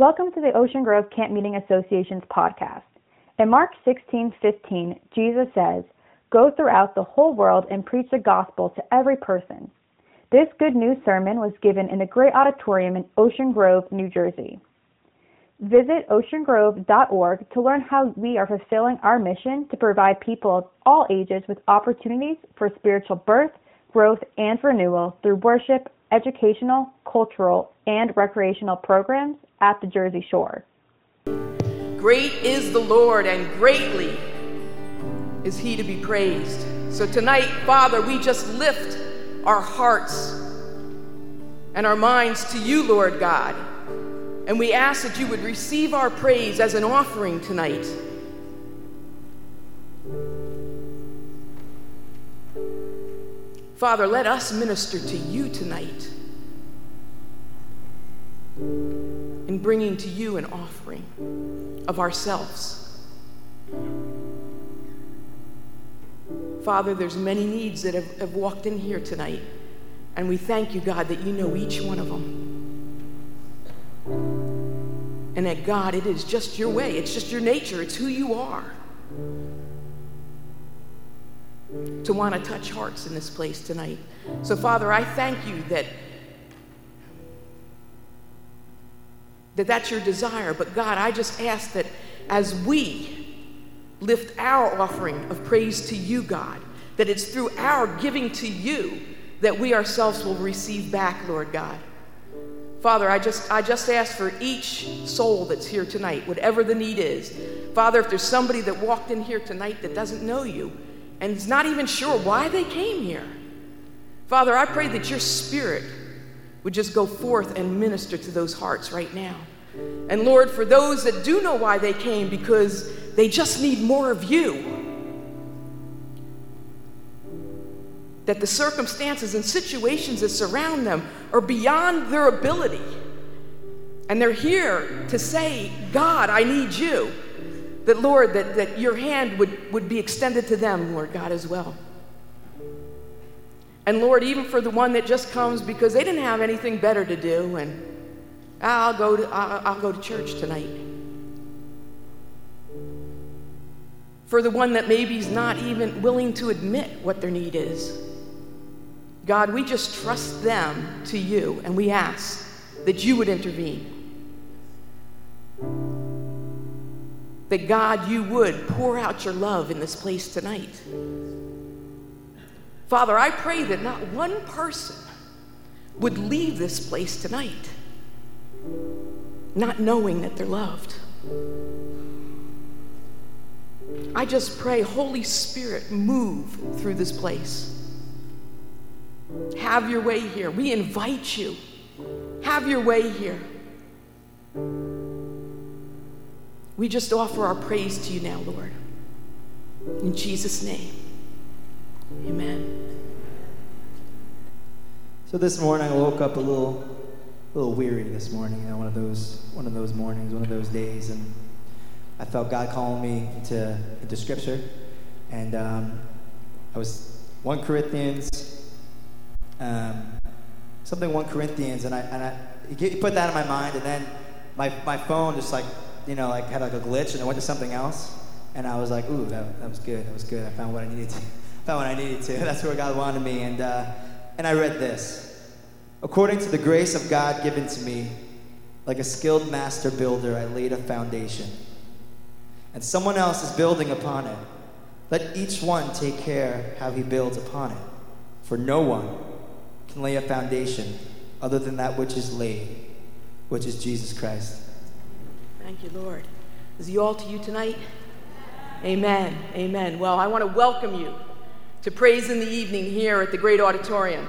Welcome to the Ocean Grove Camp Meeting Association's podcast. In Mark 16:15, Jesus says, "Go throughout the whole world and preach the gospel to every person." This good news sermon was given in the Great Auditorium in Ocean Grove, New Jersey. Visit oceangrove.org to learn how we are fulfilling our mission to provide people of all ages with opportunities for spiritual birth, growth, and renewal through worship, educational, cultural, and recreational programs at the Jersey Shore. Great is the Lord, and greatly is he to be praised. So tonight, Father, we just lift our hearts and our minds to you, Lord God. And we ask that you would receive our praise as an offering tonight. Father, let us minister to you tonight in bringing to you an offering of ourselves. Father, there's many needs that have, have, walked in here tonight, and we thank you, God, that you know each one of them. And that, God, it is just your way, it's just your nature, it's who you are to want to touch hearts in this place tonight. So, Father, I thank you that that that's your desire. But God, I just ask that as we lift our offering of praise to you, God, that it's through our giving to you that we ourselves will receive back, Lord God. Father, I just, I just ask for each soul that's here tonight, whatever the need is. Father, if there's somebody that walked in here tonight that doesn't know you and is not even sure why they came here, Father, I pray that your spirit would just go forth and minister to those hearts right now. And Lord, for those that do know why they came, because they just need more of you, that the circumstances and situations that surround them are beyond their ability. And they're here to say, God, I need you. That, Lord, that, that your hand would, would be extended to them, Lord God, as well. And Lord, even for the one that just comes because they didn't have anything better to do, and I'll go to, I'll, I'll go to church tonight. For the one that maybe is not even willing to admit what their need is, God, we just trust them to you and we ask that you would intervene. That God, you would pour out your love in this place tonight. Father, I pray that not one person would leave this place tonight not knowing that they're loved. I just pray, Holy Spirit, move through this place. Have your way here. We invite you. Have your way here. We just offer our praise to you now, Lord. In Jesus' name. Amen. So this morning I woke up a little, a little weary this morning. You know, one of those, one of those mornings, one of those days, and I felt God calling me into into Scripture, and um, I was one Corinthians, um, something one Corinthians, and I and I put that in my mind, and then my my phone just like you know like had like a glitch, and it went to something else, and I was like, ooh, that, that was good, that was good. I found what I needed to found what I needed to. That's where God wanted me. And, uh, and I read this According to the grace of God given to me, like a skilled master builder, I laid a foundation. And someone else is building upon it. Let each one take care how he builds upon it. For no one can lay a foundation other than that which is laid, which is Jesus Christ. Thank you, Lord. Is he all to you tonight? Amen. Amen. Well, I want to welcome you to praise in the evening here at the great auditorium.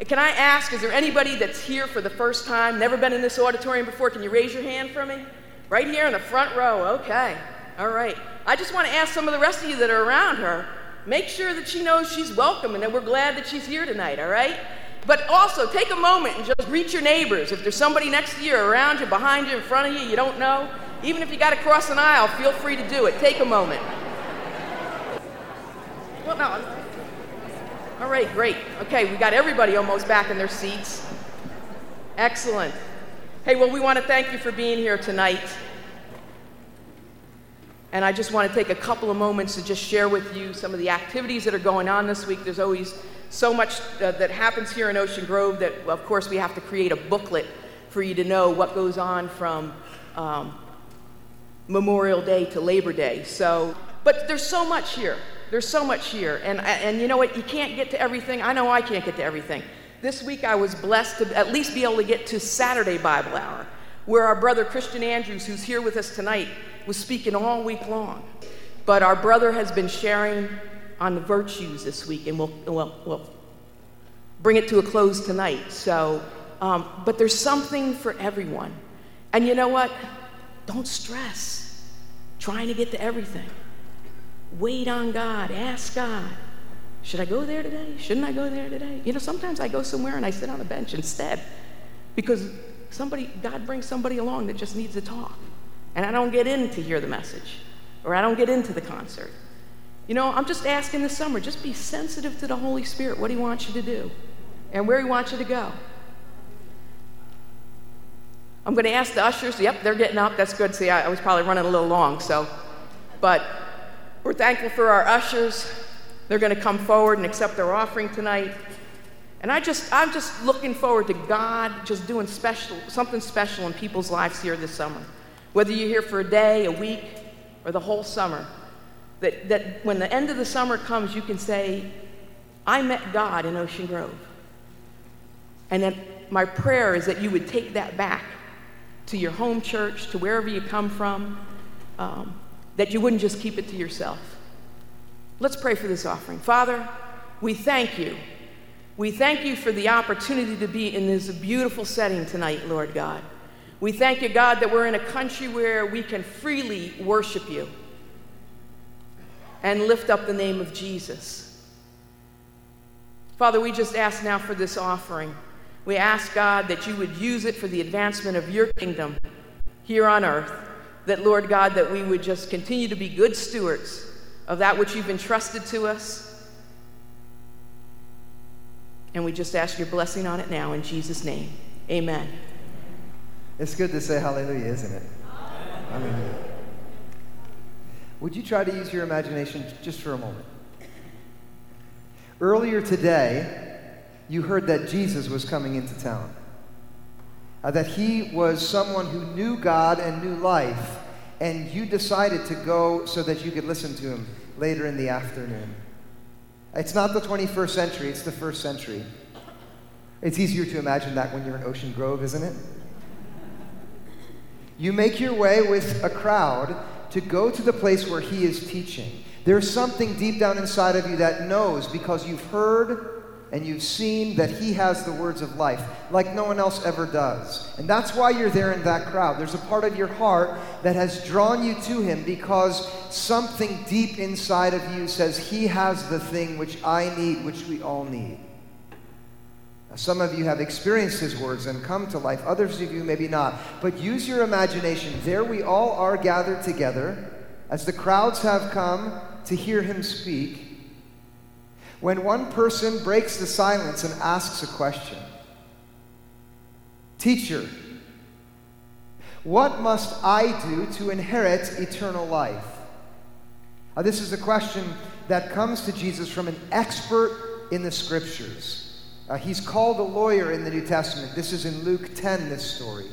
Can I ask, is there anybody that's here for the first time, never been in this auditorium before? Can you raise your hand for me? Right here in the front row. Okay. All right. I just want to ask some of the rest of you that are around her, make sure that she knows she's welcome and that we're glad that she's here tonight, all right? But also, take a moment and just greet your neighbors. If there's somebody next to you, around you, behind you, in front of you, you don't know, even if you got to cross an aisle, feel free to do it. Take a moment. Well, no, all right, great. Okay, we got everybody almost back in their seats. Excellent. Hey, well, we want to thank you for being here tonight. And I just want to take a couple of moments to just share with you some of the activities that are going on this week. There's always so much uh, that happens here in Ocean Grove that, of course, we have to create a booklet for you to know what goes on from um, Memorial Day to Labor Day. So, but there's so much here. There's so much here. And, and you know what? You can't get to everything. I know I can't get to everything. This week I was blessed to at least be able to get to Saturday Bible Hour, where our brother Christian Andrews, who's here with us tonight, was speaking all week long. But our brother has been sharing on the virtues this week, and we'll, we'll, we'll bring it to a close tonight. So, um, but there's something for everyone. And you know what? Don't stress trying to get to everything. Wait on God, ask God. Should I go there today? Shouldn't I go there today? You know, sometimes I go somewhere and I sit on a bench instead because somebody, God brings somebody along that just needs to talk. And I don't get in to hear the message or I don't get into the concert. You know, I'm just asking this summer, just be sensitive to the Holy Spirit, what He wants you to do and where He wants you to go. I'm going to ask the ushers. Yep, they're getting up. That's good. See, I, I was probably running a little long, so. But we're thankful for our ushers. They're going to come forward and accept their offering tonight. And I just, I'm just looking forward to God just doing special, something special in people's lives here this summer. Whether you're here for a day, a week, or the whole summer, that, that when the end of the summer comes, you can say, I met God in Ocean Grove. And that my prayer is that you would take that back to your home church, to wherever you come from, um, that you wouldn't just keep it to yourself. Let's pray for this offering. Father, we thank you. We thank you for the opportunity to be in this beautiful setting tonight, Lord God. We thank you, God, that we're in a country where we can freely worship you and lift up the name of Jesus. Father, we just ask now for this offering. We ask, God, that you would use it for the advancement of your kingdom here on earth. That, Lord God, that we would just continue to be good stewards of that which you've entrusted to us. And we just ask your blessing on it now in Jesus' name. Amen. It's good to say hallelujah, isn't it? Hallelujah. Would you try to use your imagination just for a moment? Earlier today, you heard that Jesus was coming into town. Uh, that he was someone who knew God and knew life and you decided to go so that you could listen to him later in the afternoon. It's not the 21st century, it's the first century. It's easier to imagine that when you're in Ocean Grove, isn't it? You make your way with a crowd to go to the place where he is teaching. There's something deep down inside of you that knows because you've heard and you've seen that he has the words of life like no one else ever does. And that's why you're there in that crowd. There's a part of your heart that has drawn you to him because something deep inside of you says he has the thing which I need, which we all need. Now, some of you have experienced his words and come to life, others of you maybe not. But use your imagination. There we all are gathered together as the crowds have come to hear him speak when one person breaks the silence and asks a question Teacher, what must I do to inherit eternal life? Now, this is a question that comes to Jesus from an expert in the scriptures. Uh, he's called a lawyer in the New Testament. This is in Luke 10, this story.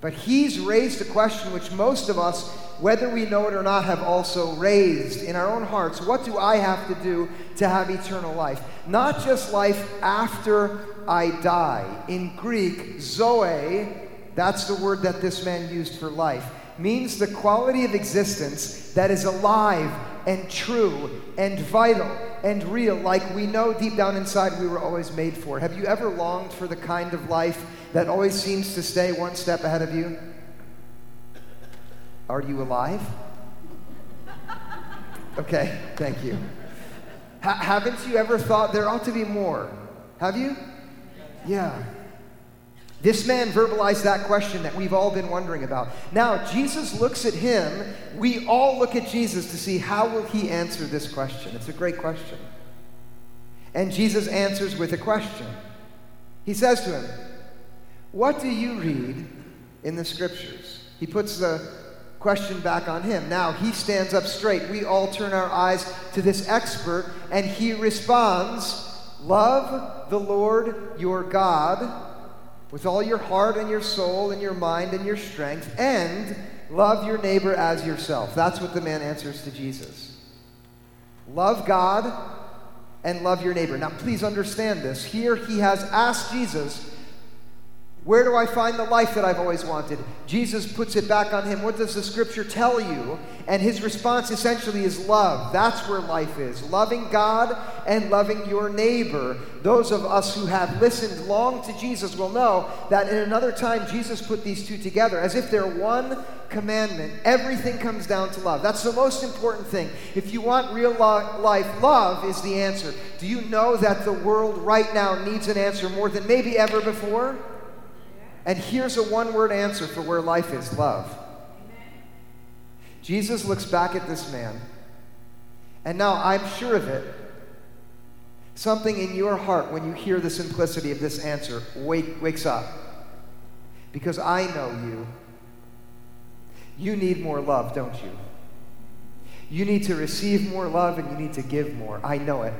But he's raised a question which most of us, whether we know it or not, have also raised in our own hearts. What do I have to do to have eternal life? Not just life after I die. In Greek, zoe, that's the word that this man used for life, means the quality of existence that is alive and true and vital and real, like we know deep down inside we were always made for. Have you ever longed for the kind of life that always seems to stay one step ahead of you? Are you alive? Okay, thank you. Ha- haven't you ever thought there ought to be more? Have you? Yeah. This man verbalized that question that we've all been wondering about. Now, Jesus looks at him. We all look at Jesus to see how will he answer this question. It's a great question. And Jesus answers with a question. He says to him, "What do you read in the scriptures. He puts the question back on him. Now he stands up straight. We all turn our eyes to this expert, and he responds Love the Lord your God with all your heart and your soul and your mind and your strength, and love your neighbor as yourself. That's what the man answers to Jesus. Love God and love your neighbor. Now, please understand this. Here he has asked Jesus, Where do I find the life that I've always wanted? Jesus puts it back on him. What does the scripture tell you? And his response essentially is love. That's where life is loving God and loving your neighbor. Those of us who have listened long to Jesus will know that in another time, Jesus put these two together as if they're one commandment. Everything comes down to love. That's the most important thing. If you want real lo- life, love is the answer. Do you know that the world right now needs an answer more than maybe ever before? And here's a one word answer for where life is love. Jesus looks back at this man, and now I'm sure of it. Something in your heart, when you hear the simplicity of this answer, wake, wakes up. Because I know you. You need more love, don't you? You need to receive more love and you need to give more. I know it.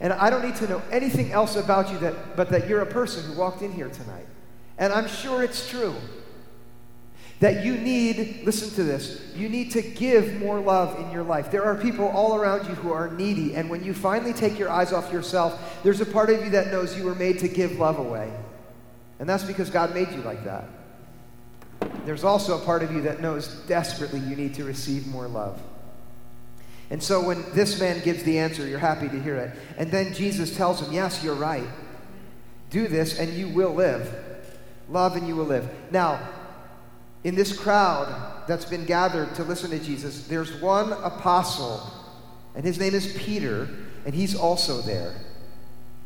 And I don't need to know anything else about you that, but that you're a person who walked in here tonight. And I'm sure it's true that you need, listen to this, you need to give more love in your life. There are people all around you who are needy, and when you finally take your eyes off yourself, there's a part of you that knows you were made to give love away. And that's because God made you like that. There's also a part of you that knows desperately you need to receive more love. And so when this man gives the answer, you're happy to hear it. And then Jesus tells him, Yes, you're right. Do this and you will live. Love and you will live. Now, in this crowd that's been gathered to listen to Jesus, there's one apostle, and his name is Peter, and he's also there.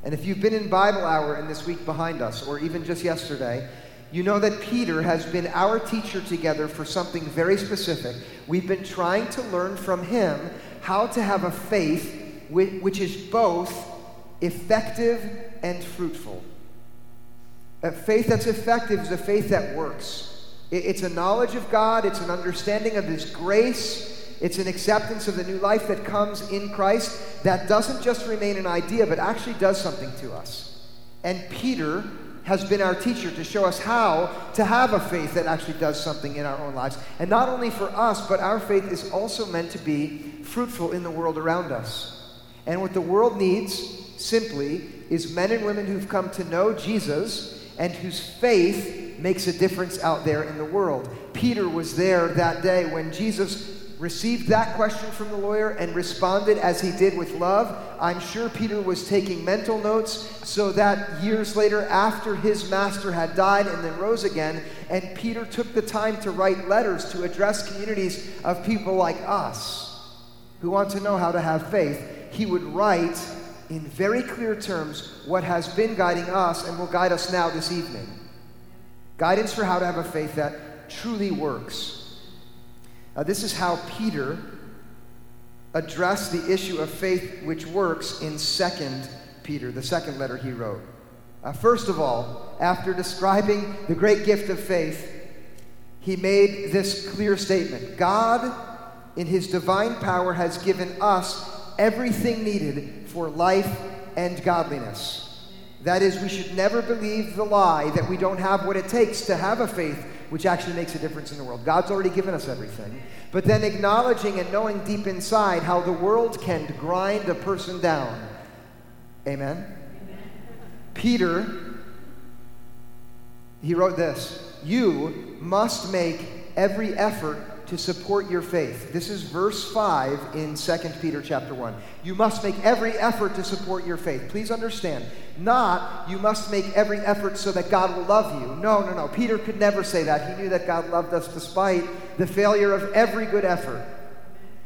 And if you've been in Bible Hour in this week behind us, or even just yesterday, you know that Peter has been our teacher together for something very specific. We've been trying to learn from him how to have a faith which is both effective and fruitful. A faith that's effective is a faith that works. It's a knowledge of God, it's an understanding of His grace, it's an acceptance of the new life that comes in Christ that doesn't just remain an idea, but actually does something to us. And Peter has been our teacher to show us how to have a faith that actually does something in our own lives. And not only for us, but our faith is also meant to be fruitful in the world around us. And what the world needs, simply, is men and women who've come to know Jesus and whose faith makes a difference out there in the world. Peter was there that day when Jesus received that question from the lawyer and responded as he did with love. I'm sure Peter was taking mental notes so that years later, after his master had died and then rose again, and Peter took the time to write letters to address communities of people like us who want to know how to have faith, he would write in very clear terms what has been guiding us and will guide us now this evening. Guidance for how to have a faith that truly works. Uh, this is how Peter addressed the issue of faith which works in Second Peter, the second letter he wrote. Uh, first of all, after describing the great gift of faith, he made this clear statement God, in his divine power, has given us everything needed for life and godliness. That is, we should never believe the lie that we don't have what it takes to have a faith which actually makes a difference in the world. God's already given us everything. But then acknowledging and knowing deep inside how the world can grind a person down. Amen? Peter, he wrote this You must make every effort to support your faith. This is verse 5 in 2 Peter chapter 1. You must make every effort to support your faith. Please understand, not you must make every effort so that God will love you. No, no, no. Peter could never say that. He knew that God loved us despite the failure of every good effort.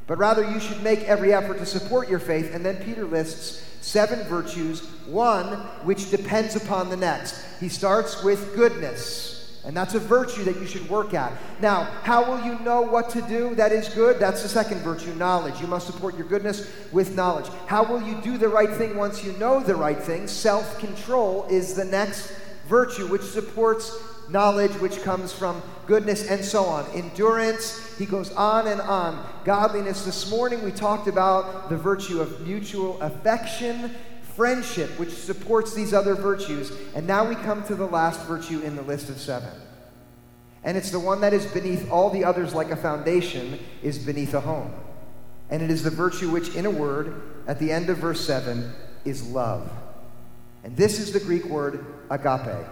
But rather, you should make every effort to support your faith. And then Peter lists seven virtues, one which depends upon the next. He starts with goodness. And that's a virtue that you should work at. Now, how will you know what to do that is good? That's the second virtue, knowledge. You must support your goodness with knowledge. How will you do the right thing once you know the right thing? Self control is the next virtue, which supports knowledge which comes from goodness, and so on. Endurance, he goes on and on. Godliness, this morning we talked about the virtue of mutual affection, friendship, which supports these other virtues. And now we come to the last virtue in the list of seven. And it's the one that is beneath all the others, like a foundation, is beneath a home. And it is the virtue which, in a word, at the end of verse 7, is love. And this is the Greek word agape.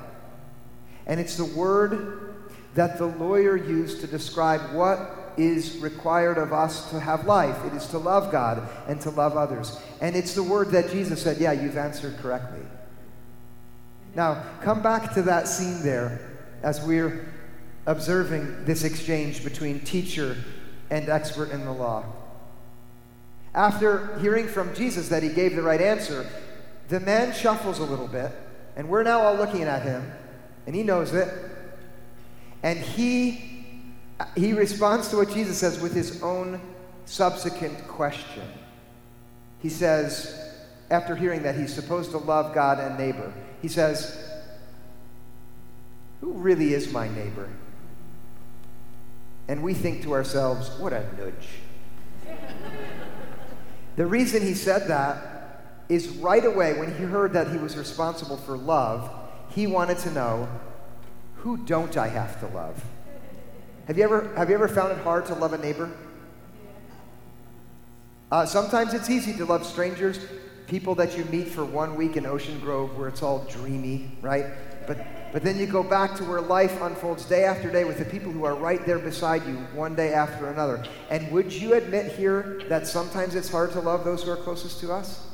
And it's the word that the lawyer used to describe what is required of us to have life. It is to love God and to love others. And it's the word that Jesus said, Yeah, you've answered correctly. Now, come back to that scene there as we're observing this exchange between teacher and expert in the law. After hearing from Jesus that he gave the right answer, the man shuffles a little bit, and we're now all looking at him, and he knows it. And he he responds to what Jesus says with his own subsequent question. He says, after hearing that he's supposed to love God and neighbor, he says, Who really is my neighbor? And we think to ourselves, What a nudge. the reason he said that is right away when he heard that he was responsible for love, he wanted to know, Who don't I have to love? Have you ever, have you ever found it hard to love a neighbor? Uh, sometimes it's easy to love strangers, people that you meet for one week in Ocean Grove where it's all dreamy, right? But, but then you go back to where life unfolds day after day with the people who are right there beside you one day after another. And would you admit here that sometimes it's hard to love those who are closest to us?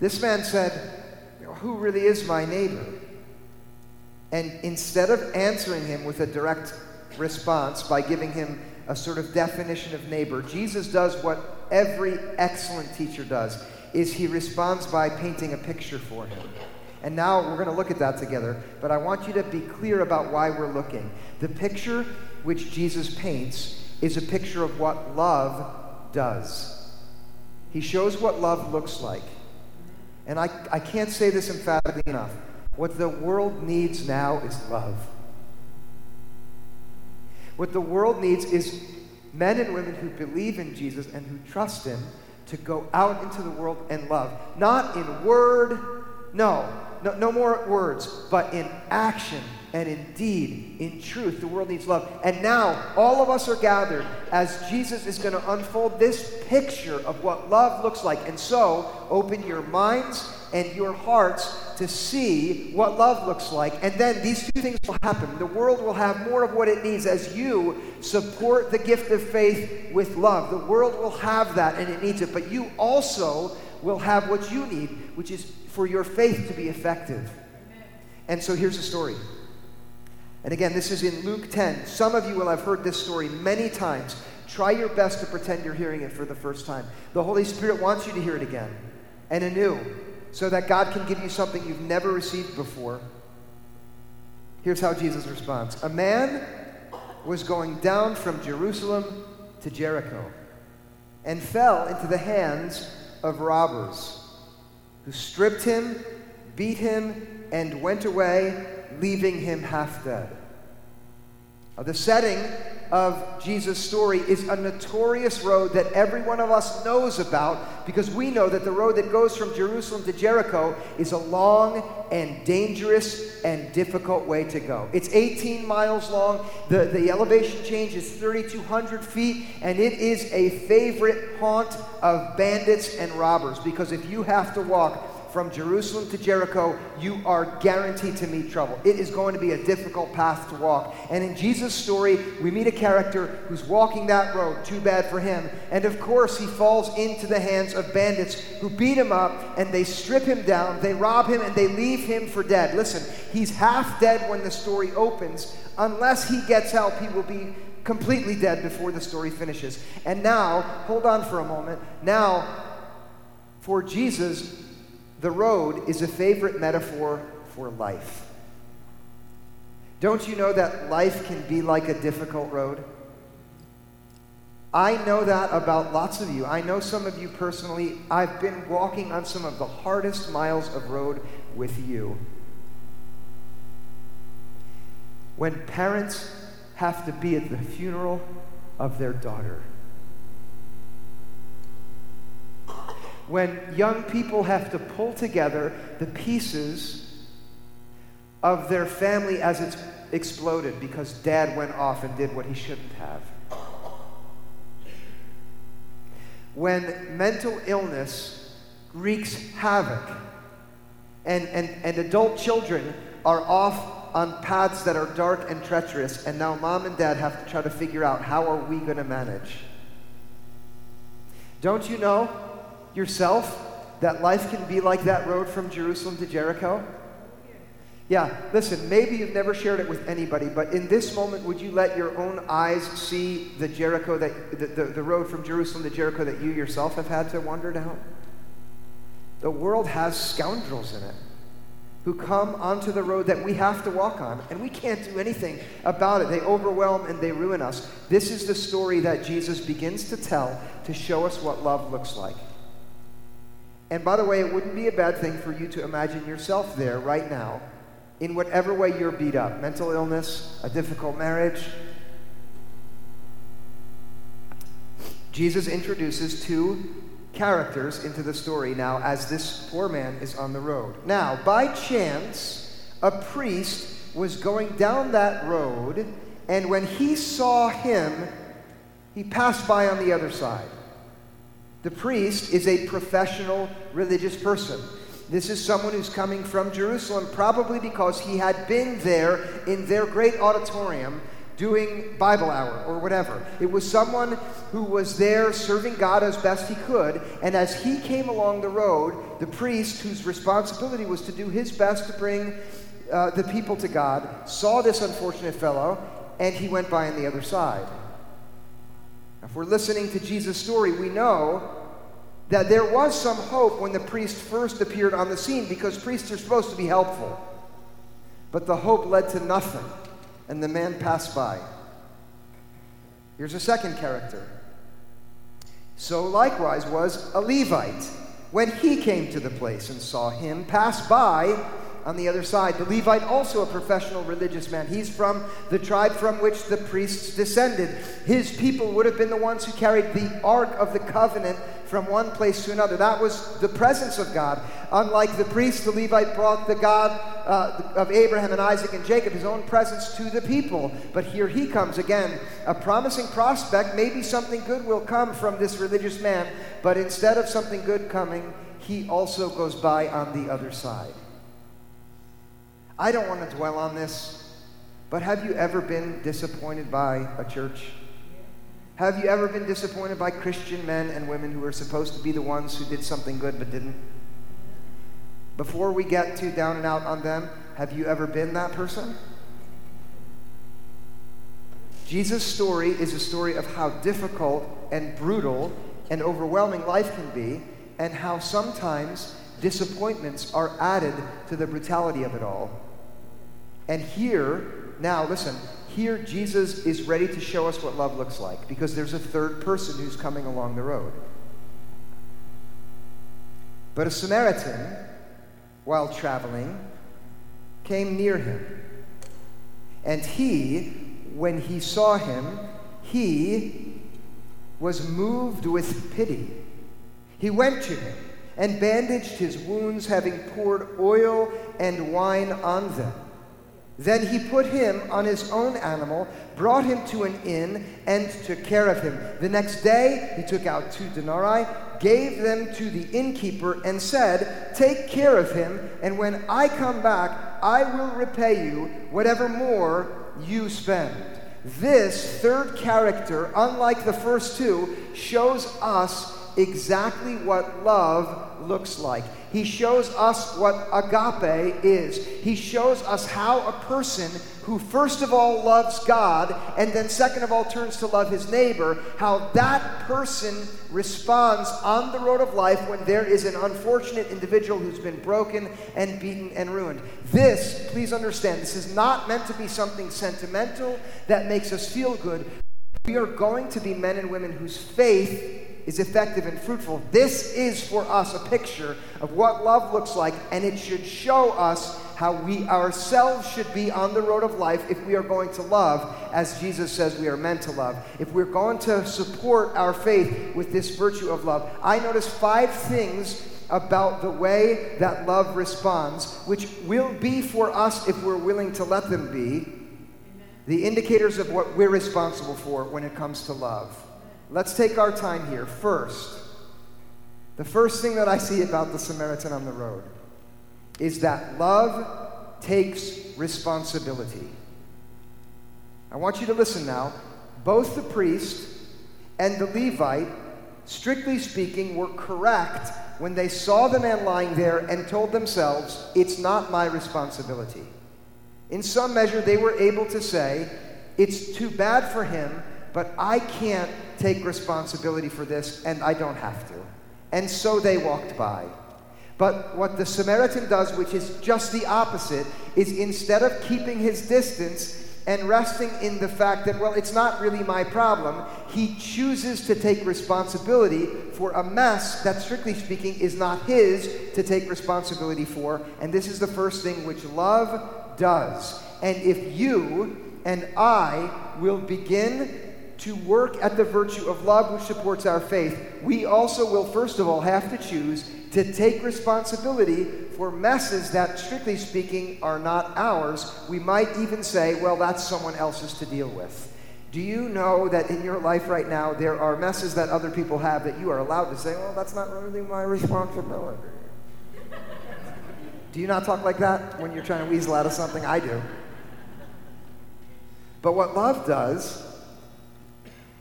This man said, Who really is my neighbor? And instead of answering him with a direct response by giving him a sort of definition of neighbor. Jesus does what every excellent teacher does is he responds by painting a picture for him. And now we're going to look at that together, but I want you to be clear about why we're looking. The picture which Jesus paints is a picture of what love does. He shows what love looks like. And I, I can't say this emphatically enough. What the world needs now is love. What the world needs is men and women who believe in Jesus and who trust Him to go out into the world and love. Not in word, no, no, no more words, but in action and in deed, in truth. The world needs love. And now, all of us are gathered as Jesus is going to unfold this picture of what love looks like. And so, open your minds and your hearts to see what love looks like. And then these two things will happen. The world will have more of what it needs as you support the gift of faith with love. The world will have that and it needs it. But you also will have what you need, which is for your faith to be effective. And so here's the story. And again, this is in Luke 10. Some of you will have heard this story many times. Try your best to pretend you're hearing it for the first time. The Holy Spirit wants you to hear it again and anew so that God can give you something you've never received before. Here's how Jesus responds A man was going down from Jerusalem to Jericho and fell into the hands of robbers who stripped him, beat him, and went away, leaving him half dead. Now, the setting of Jesus' story is a notorious road that every one of us knows about because we know that the road that goes from Jerusalem to Jericho is a long and dangerous and difficult way to go. It's 18 miles long, the, the elevation change is 3,200 feet, and it is a favorite haunt of bandits and robbers because if you have to walk from Jerusalem to Jericho, you are guaranteed to meet trouble. It is going to be a difficult path to walk. And in Jesus' story, we meet a character who's walking that road. Too bad for him. And of course, he falls into the hands of bandits who beat him up and they strip him down, they rob him, and they leave him for dead. Listen, he's half dead when the story opens. Unless he gets help, he will be completely dead before the story finishes. And now, hold on for a moment. Now, for Jesus, the road is a favorite metaphor for life. Don't you know that life can be like a difficult road? I know that about lots of you. I know some of you personally. I've been walking on some of the hardest miles of road with you. when parents have to be at the funeral of their daughter. When young people have to pull together the pieces of their family as it's exploded because dad went off and did what he shouldn't have. When mental illness wreaks havoc and, and, and adult children are off on paths that are dark and treacherous, and now mom and dad have to try to figure out how are we going to manage. Don't you know yourself that life can be like that road from Jerusalem to Jericho? Yeah, listen, maybe you've never shared it with anybody, but in this moment, would you let your own eyes see the Jericho that the, the, the, road from Jerusalem to Jericho that you yourself have had to wander down? The world has scoundrels in it who come onto the road that we have to walk on, and we can't do anything about it. They overwhelm and they ruin us. This is the story that Jesus begins to tell to show us what love looks like. And by the way, it wouldn't be a bad thing for you to imagine yourself there right now in whatever way you're beat up mental illness, a difficult marriage. Jesus introduces two characters into the story now as this poor man is on the road. Now, by chance, a priest was going down that road, and when he saw him, he passed by on the other side. The priest is a professional religious person. This is someone who's coming from Jerusalem, probably because he had been there in their great auditorium doing Bible hour or whatever. It was someone who was there serving God as best he could. And as he came along the road, the priest, whose responsibility was to do his best to bring uh, the people to God, saw this unfortunate fellow and he went by on the other side. If we're listening to Jesus' story, we know that there was some hope when the priest first appeared on the scene because priests are supposed to be helpful. But the hope led to nothing, and the man passed by. Here's a second character. So likewise was a Levite when he came to the place and saw him pass by on the other side. The Levite, also a professional religious man. He's from the tribe from which the priests descended. His people would have been the ones who carried the Ark of the Covenant from one place to another. That was the presence of God. Unlike the priest, the Levite brought the God uh, of Abraham and Isaac and Jacob, his own presence to the people. But here he comes again, a promising prospect. Maybe something good will come from this religious man, but instead of something good coming, he also goes by on the other side. I don't want to dwell on this, but have you ever been disappointed by a church? Have you ever been disappointed by Christian men and women who are supposed to be the ones who did something good but didn't? Before we get too down and out on them, have you ever been that person? Jesus' story is a story of how difficult and brutal and overwhelming life can be, and how sometimes disappointments are added to the brutality of it all. And here, now listen, here Jesus is ready to show us what love looks like because there's a third person who's coming along the road. But a Samaritan, while traveling, came near him. And he, when he saw him, he was moved with pity. He went to him and bandaged his wounds, having poured oil and wine on them. Then he put him on his own animal, brought him to an inn, and took care of him. The next day he took out two denarii, gave them to the innkeeper, and said, Take care of him, and when I come back, I will repay you whatever more you spend. This third character, unlike the first two, shows us exactly what love looks like. He shows us what agape is. He shows us how a person who, first of all, loves God and then, second of all, turns to love his neighbor, how that person responds on the road of life when there is an unfortunate individual who's been broken and beaten and ruined. This, please understand, this is not meant to be something sentimental that makes us feel good. We are going to be men and women whose faith is effective and fruitful. This is for us a picture of what love looks like, and it should show us how we ourselves should be on the road of life if we are going to love as Jesus says we are meant to love. If we're going to support our faith with this virtue of love, I notice five things about the way that love responds, which will be for us if we're willing to let them be, the indicators of what we're responsible for when it comes to love. Let's take our time here. First, the first thing that I see about the Samaritan on the road is that love takes responsibility. I want you to listen now. Both the priest and the Levite, strictly speaking, were correct when they saw the man lying there and told themselves, It's not my responsibility. In some measure, they were able to say, It's too bad for him, but I can't take responsibility for this, and I don't have to. And so they walked by. But what the Samaritan does, which is just the opposite, is instead of keeping his distance, and resting in the fact that, well, it's not really my problem, he chooses to take responsibility for a mess that, strictly speaking, is not his to take responsibility for. And this is the first thing which love does. And if you and I will begin to work at the virtue of love which supports our faith, we also will, first of all, have to choose to take responsibility for messes that, strictly speaking, are not ours. We might even say, well, that's someone else's to deal with. Do you know that in your life right now, there are messes that other people have that you are allowed to say, well, that's not really my responsibility? do you not talk like that when you're trying to weasel out of something? I do. But what love does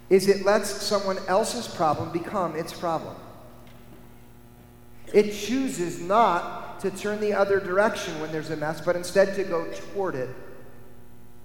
is it lets someone else's problem become its problem. It chooses not to turn the other direction when there's a mess, but instead to go toward it.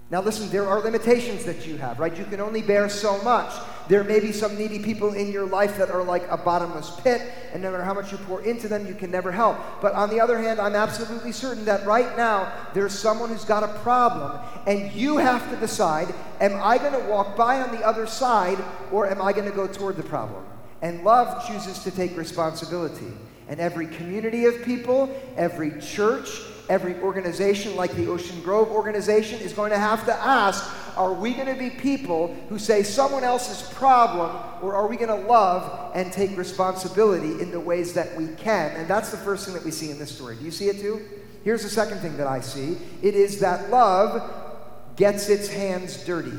Now, listen, there are limitations that you have, right? You can only bear so much. There may be some needy people in your life that are like a bottomless pit, and no matter how much you pour into them, you can never help. But on the other hand, I'm absolutely certain that right now there's someone who's got a problem, and you have to decide am I going to walk by on the other side, or am I going to go toward the problem? And love chooses to take responsibility. And every community of people, every church, every organization like the Ocean Grove organization is going to have to ask are we going to be people who say someone else's problem, or are we going to love and take responsibility in the ways that we can? And that's the first thing that we see in this story. Do you see it too? Here's the second thing that I see it is that love gets its hands dirty.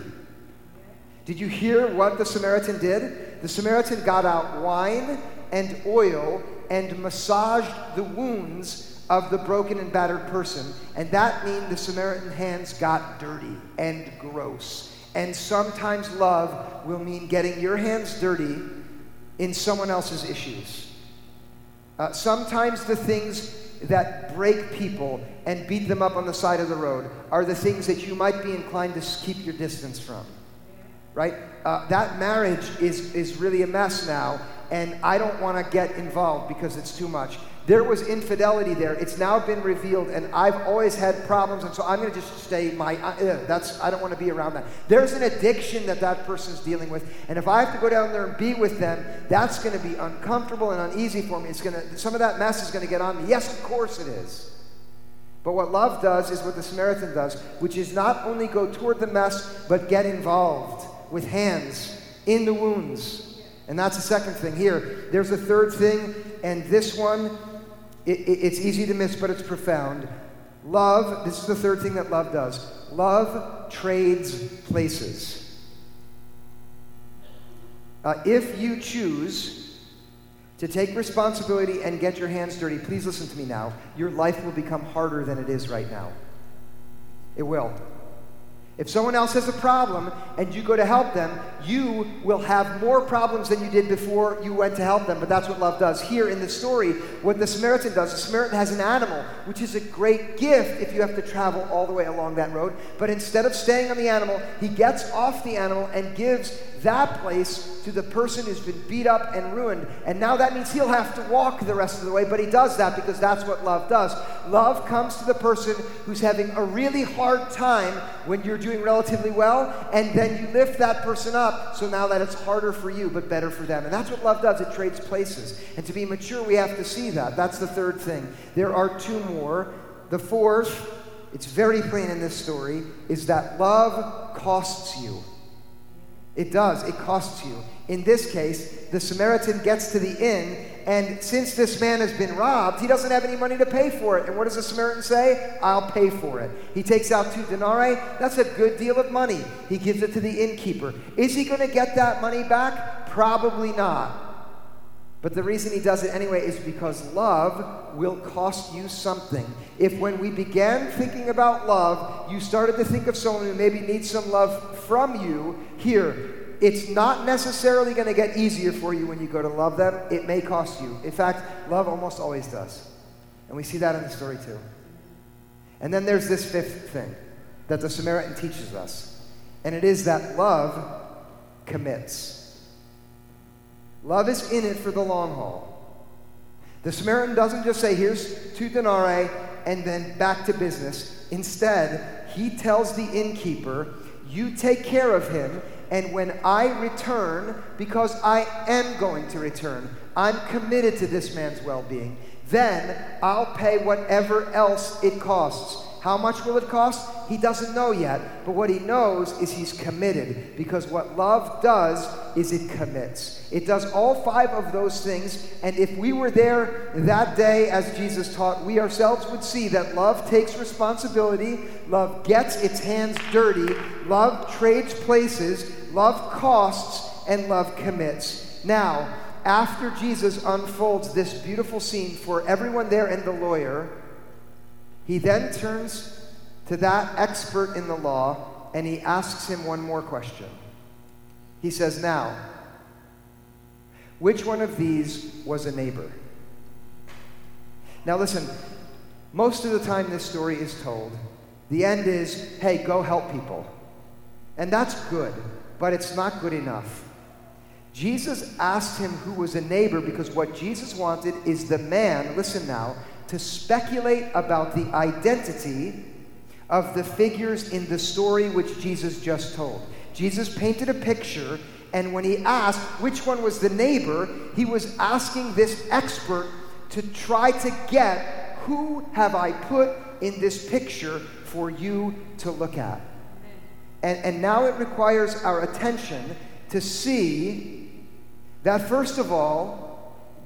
Did you hear what the Samaritan did? The Samaritan got out wine and oil and massaged the wounds of the broken and battered person. And that means the Samaritan hands got dirty and gross. And sometimes love will mean getting your hands dirty in someone else's issues. Uh, sometimes the things that break people and beat them up on the side of the road are the things that you might be inclined to keep your distance from. Right? Uh, that marriage is, is really a mess now, and I don't want to get involved because it's too much. There was infidelity there. It's now been revealed, and I've always had problems, and so I'm going to just stay my. Uh, that's I don't want to be around that. There's an addiction that that person's dealing with, and if I have to go down there and be with them, that's going to be uncomfortable and uneasy for me. It's going to some of that mess is going to get on me. Yes, of course it is. But what love does is what the Samaritan does, which is not only go toward the mess, but get involved with hands in the wounds and that's the second thing. Here, there's a third thing, and this one, it, it, it's easy to miss, but it's profound. Love, this is the third thing that love does love trades places. Uh, if you choose to take responsibility and get your hands dirty, please listen to me now. Your life will become harder than it is right now. It will. If someone else has a problem and you go to help them, you will have more problems than you did before you went to help them. But that's what love does. Here in the story, what the Samaritan does, the Samaritan has an animal, which is a great gift if you have to travel all the way along that road. But instead of staying on the animal, he gets off the animal and gives that place to the person who's been beat up and ruined. And now that means he'll have to walk the rest of the way, but he does that because that's what love does. Love comes to the person who's having a really hard time when you're doing relatively well, and then you lift that person up so now that it's harder for you but better for them. And that's what love does it trades places. And to be mature, we have to see that. That's the third thing. There are two more. the fourth, it's very plain in this story, is that love costs you. It does, it costs you. In this case, the Samaritan gets to the inn, and since this man has been robbed, he doesn't have any money to pay for it. And what does the Samaritan say? I'll pay for it. He takes out two denarii. That's a good deal of money. He gives it to the innkeeper. Is he going to get that money back? Probably not. But the reason he does it anyway is because love will cost you something. If when we began thinking about love, you started to think of someone who maybe needs some love from you, here, it's not necessarily going to get easier for you when you go to love them. It may cost you. In fact, love almost always does. And we see that in the story too. And then there's this fifth thing that the Samaritan teaches us, and it is that love commits. Love is in it for the long haul. The Samaritan doesn't just say, here's two denarii, and then back to business. Instead, he tells the innkeeper, you take care of him, and when I return, because I am going to return, I'm committed to this man's well being, then I'll pay whatever else it costs. How much will it cost? He doesn't know yet, but what he knows is he's committed because what love does is it commits. It does all five of those things, and if we were there that day as Jesus taught, we ourselves would see that love takes responsibility, love gets its hands dirty, love trades places, love costs, and love commits. Now, after Jesus unfolds this beautiful scene for everyone there and the lawyer, he then turns to that expert in the law and he asks him one more question. He says, Now, which one of these was a neighbor? Now, listen, most of the time this story is told, the end is, hey, go help people. And that's good, but it's not good enough. Jesus asked him who was a neighbor because what Jesus wanted is the man, listen now, to speculate about the identity of the figures in the story which Jesus just told. Jesus painted a picture, and when he asked which one was the neighbor, he was asking this expert to try to get who have I put in this picture for you to look at. And, and now it requires our attention to see that, first of all,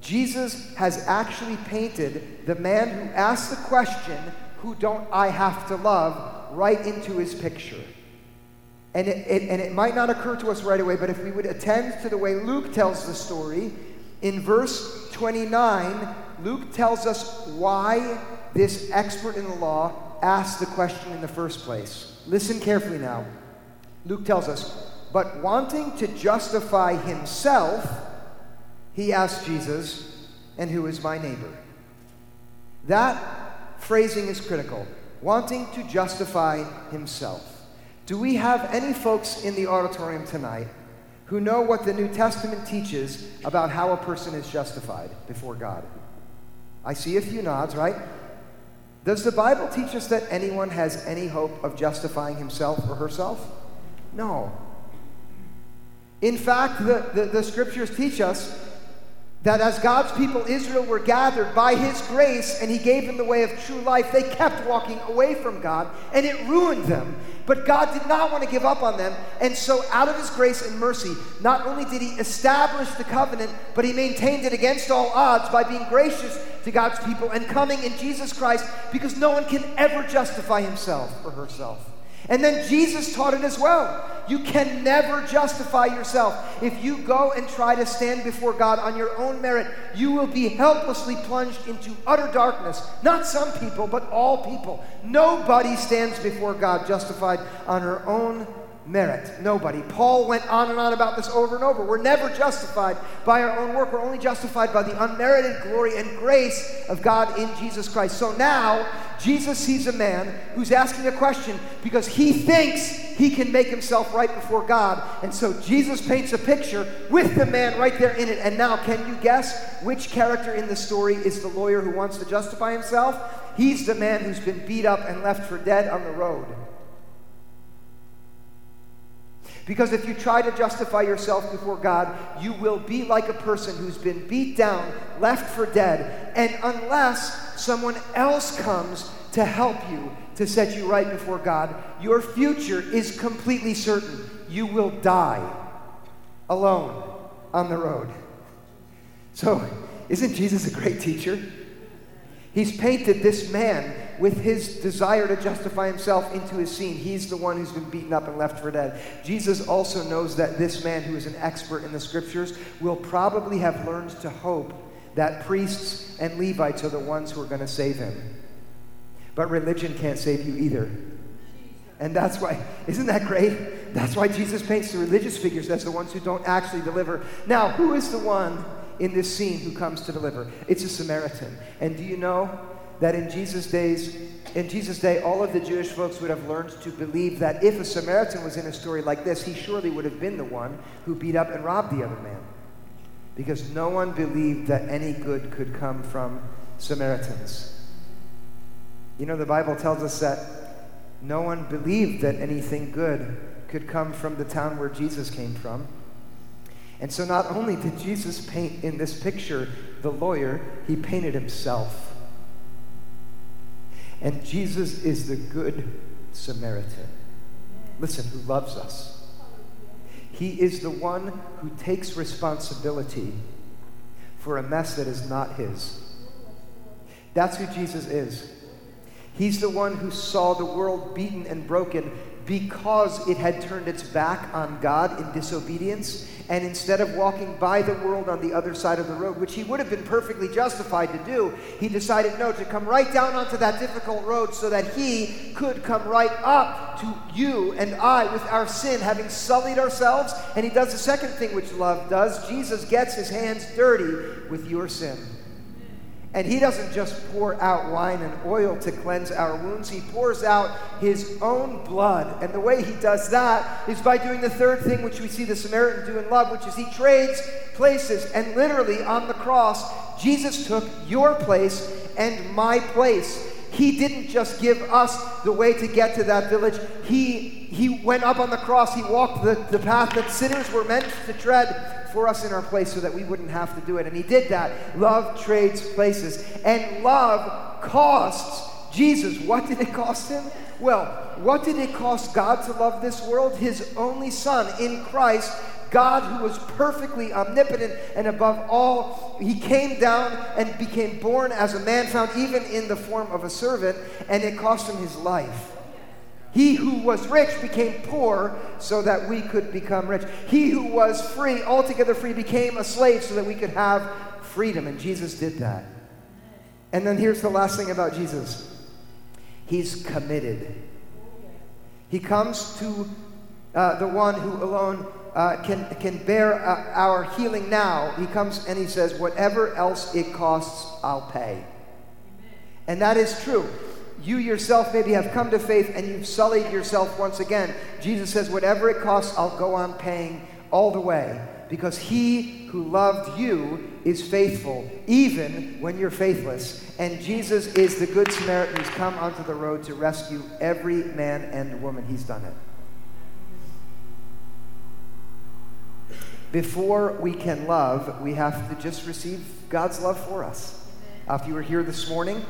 Jesus has actually painted the man who asked the question, Who don't I have to love? right into his picture. And it, it, and it might not occur to us right away, but if we would attend to the way Luke tells the story, in verse 29, Luke tells us why this expert in the law asked the question in the first place. Listen carefully now. Luke tells us, but wanting to justify himself, he asked Jesus, And who is my neighbor? That phrasing is critical. Wanting to justify himself. Do we have any folks in the auditorium tonight who know what the New Testament teaches about how a person is justified before God? I see a few nods, right? Does the Bible teach us that anyone has any hope of justifying himself or herself? No. In fact, the, the, the scriptures teach us that as God's people, Israel, were gathered by His grace and He gave them the way of true life, they kept walking away from God and it ruined them. But God did not want to give up on them. And so, out of His grace and mercy, not only did He establish the covenant, but He maintained it against all odds by being gracious to God's people and coming in Jesus Christ because no one can ever justify himself or herself. And then Jesus taught it as well. You can never justify yourself. If you go and try to stand before God on your own merit, you will be helplessly plunged into utter darkness. Not some people, but all people. Nobody stands before God justified on her own merit. Nobody. Paul went on and on about this over and over. We're never justified by our own work. We're only justified by the unmerited glory and grace of God in Jesus Christ. So now, Jesus sees a man who's asking a question because he thinks he can make himself right before God. And so Jesus paints a picture with the man right there in it. And now, can you guess which character in the story is the lawyer who wants to justify himself? He's the man who's been beat up and left for dead on the road. Because if you try to justify yourself before God, you will be like a person who's been beat down, left for dead. And unless someone else comes to help you to set you right before God, your future is completely certain. You will die alone on the road. So, isn't Jesus a great teacher? He's painted this man with his desire to justify himself into his scene. He's the one who's been beaten up and left for dead. Jesus also knows that this man, who is an expert in the scriptures, will probably have learned to hope that priests and Levites are the ones who are going to save him. But religion can't save you either. And that's why, isn't that great? That's why Jesus paints the religious figures as the ones who don't actually deliver. Now, who is the one in this scene who comes to deliver. It's a Samaritan. And do you know that in Jesus' days, in Jesus' day, all of the Jewish folks would have learned to believe that if a Samaritan was in a story like this, he surely would have been the one who beat up and robbed the other man. Because no one believed that any good could come from Samaritans. You know, the Bible tells us that no one believed that anything good could come from the town where Jesus came from. And so not only did Jesus paint in this picture the lawyer, he painted himself. And Jesus is the good Samaritan. Listen, who loves us. He is the one who takes responsibility for a mess that is not his. That's who Jesus is. He's the one who saw the world beaten and broken because it had turned its back on God in disobedience, and instead of walking by the world on the other side of the road, which he would have been perfectly justified to do, he decided no, to come right down onto that difficult road so that he could come right up to you and I with our sin, having sullied ourselves. And he does the second thing which love does Jesus gets his hands dirty with your sin. And he doesn't just pour out wine and oil to cleanse our wounds, he pours out his own blood. And the way he does that is by doing the third thing, which we see the Samaritan do in love, which is he trades places. And literally on the cross, Jesus took your place and my place. He didn't just give us the way to get to that village. He, he went up on the cross. He walked the, the path that sinners were meant to tread for us in our place so that we wouldn't have to do it. And he did that. Love trades places. And love costs Jesus. What did it cost him? Well, what did it cost God to love this world? His only Son in Christ. God, who was perfectly omnipotent and above all, he came down and became born as a man, found even in the form of a servant, and it cost him his life. He who was rich became poor so that we could become rich. He who was free, altogether free, became a slave so that we could have freedom. And Jesus did that. And then here's the last thing about Jesus He's committed. He comes to uh, the one who alone uh, can, can bear uh, our healing now. He comes and he says, Whatever else it costs, I'll pay. And that is true you yourself maybe have come to faith and you've sullied yourself once again. Jesus says, Whatever it costs, I'll go on paying all the way. Because he who loved you is faithful, even when you're faithless. And Jesus is the Good Samaritan who's come onto the road to rescue every man and woman. He's done it. Before we can love, we have to just receive God's love for us. Uh, if you were here this morning,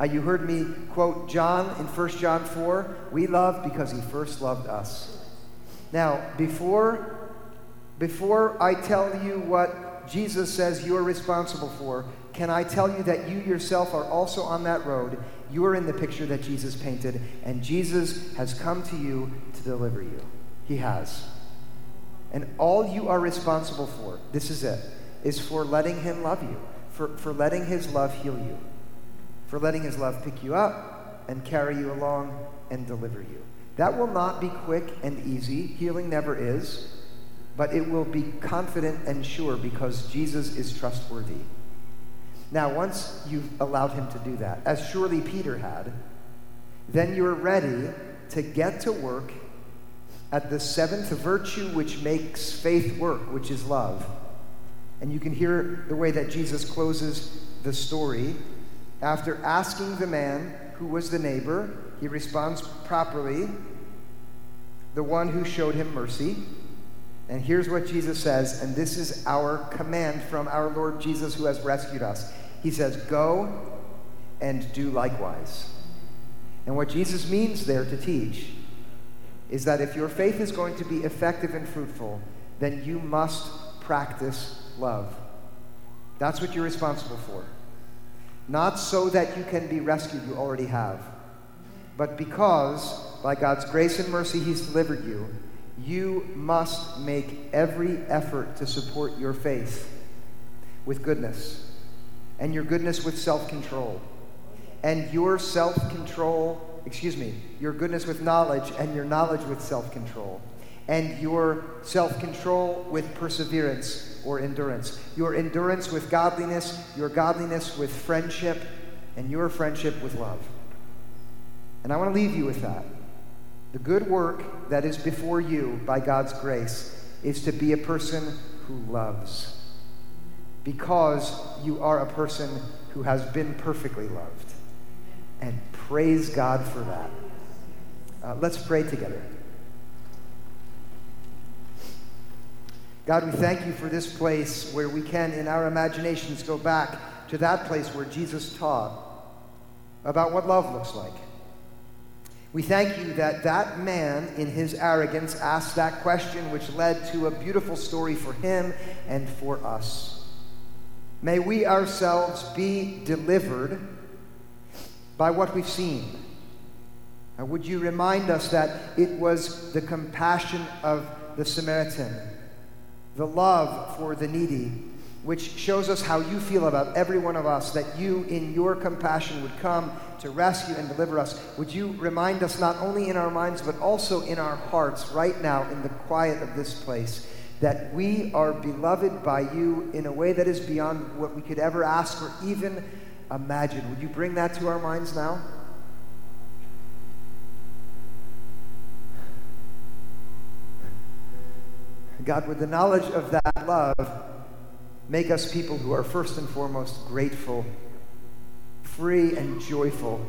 uh, you heard me quote John in 1 John 4 we love because he first loved us. Now, before, before I tell you what Jesus says you're responsible for, can I tell you that you yourself are also on that road? You are in the picture that Jesus painted, and Jesus has come to you to deliver you. He has. And all you are responsible for, this is it, is for letting Him love you, for, for letting His love heal you for letting his love pick you up and carry you along and deliver you. That will not be quick and easy. Healing never is. But it will be confident and sure because Jesus is trustworthy. Now, once you've allowed him to do that, as surely Peter had, then you're ready to get to work at the seventh virtue which makes faith work, which is love. And you can hear the way that Jesus closes the story after asking the man who was the neighbor, he responds properly. the one who showed him mercy. And here's what Jesus says, and this is our command from our Lord Jesus who has rescued us. He says, Go and do likewise. And what Jesus means there to teach is that if your faith is going to be effective and fruitful, then you must practice love. That's what you're responsible for. Not so that you can be rescued, you already have, but because, by God's grace and mercy, He's delivered you, you must make every effort to support your faith with goodness, and your goodness with self control, and your self control, excuse me, your goodness with knowledge, and your knowledge with self control, and your self control with perseverance or endurance, your endurance with godliness, your godliness with friendship, and your friendship with love. And I want to leave you with that. The good work that is before you by God's grace is to be a person who loves. Because you are a person who has been perfectly loved. And praise God for that. Uh, let's pray together. God, we thank you for this place where we can, in our imaginations, go back to that place where Jesus taught about what love looks like. We thank you that that man, in his arrogance, asked that question, which led to a beautiful story for him and for us. May we ourselves be delivered by what we've seen. Now, would you remind us that it was the compassion of the Samaritan, the love for the needy, which shows us how you feel about every one of us, that you, in your compassion, would come to rescue and deliver us. Would you remind us, not only in our minds, but also in our hearts, right now, in the quiet of this place, that we are beloved by you in a way that is beyond what we could ever ask or even imagine? Would you bring that to our minds now? God, with the knowledge of that love, make us people who are first and foremost grateful, free, and joyful.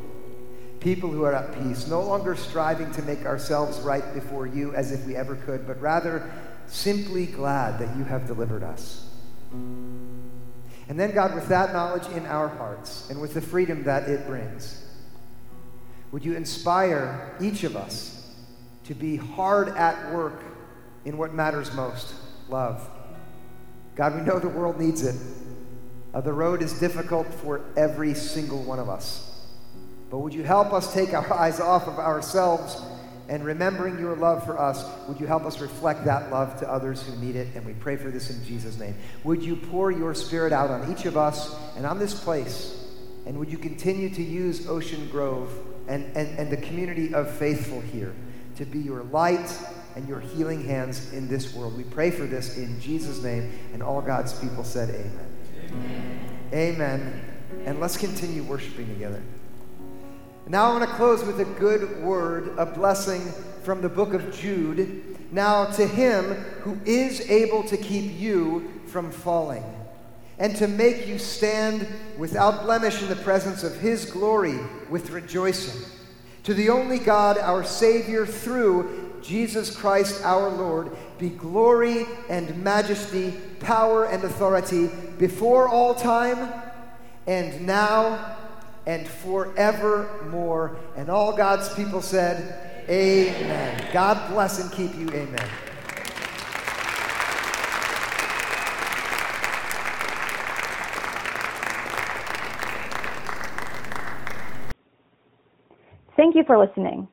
People who are at peace, no longer striving to make ourselves right before you as if we ever could, but rather simply glad that you have delivered us. And then, God, with that knowledge in our hearts and with the freedom that it brings, would you inspire each of us to be hard at work in what matters most love? God, we know the world needs it. Uh, the road is difficult for every single one of us. But would you help us take our eyes off of ourselves and remembering your love for us, would you help us reflect that love to others who need it? And we pray for this in Jesus' name. Would you pour your spirit out on each of us and on this place? And would you continue to use Ocean Grove and, and, and the community of faithful here to be your light and your healing hands in this world? We pray for this in Jesus' name. And all God's people said, Amen. Amen. amen. And let's continue worshiping together. Now I want to close with a good word, a blessing from the book of Jude. Now to him who is able to keep you from falling and to make you stand without blemish in the presence of his glory with rejoicing. To the only God, our Savior, through Jesus Christ our Lord, be glory and majesty, power and authority before all time and now and forevermore. And all God's people said, Amen. God bless and keep you. Amen. Thank you for listening.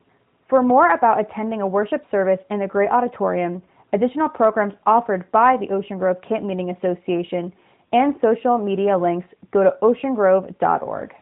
For more about attending a worship service in the Great Auditorium, additional programs offered by the Ocean Grove Camp Meeting Association, and social media links, go to oceangrove.org.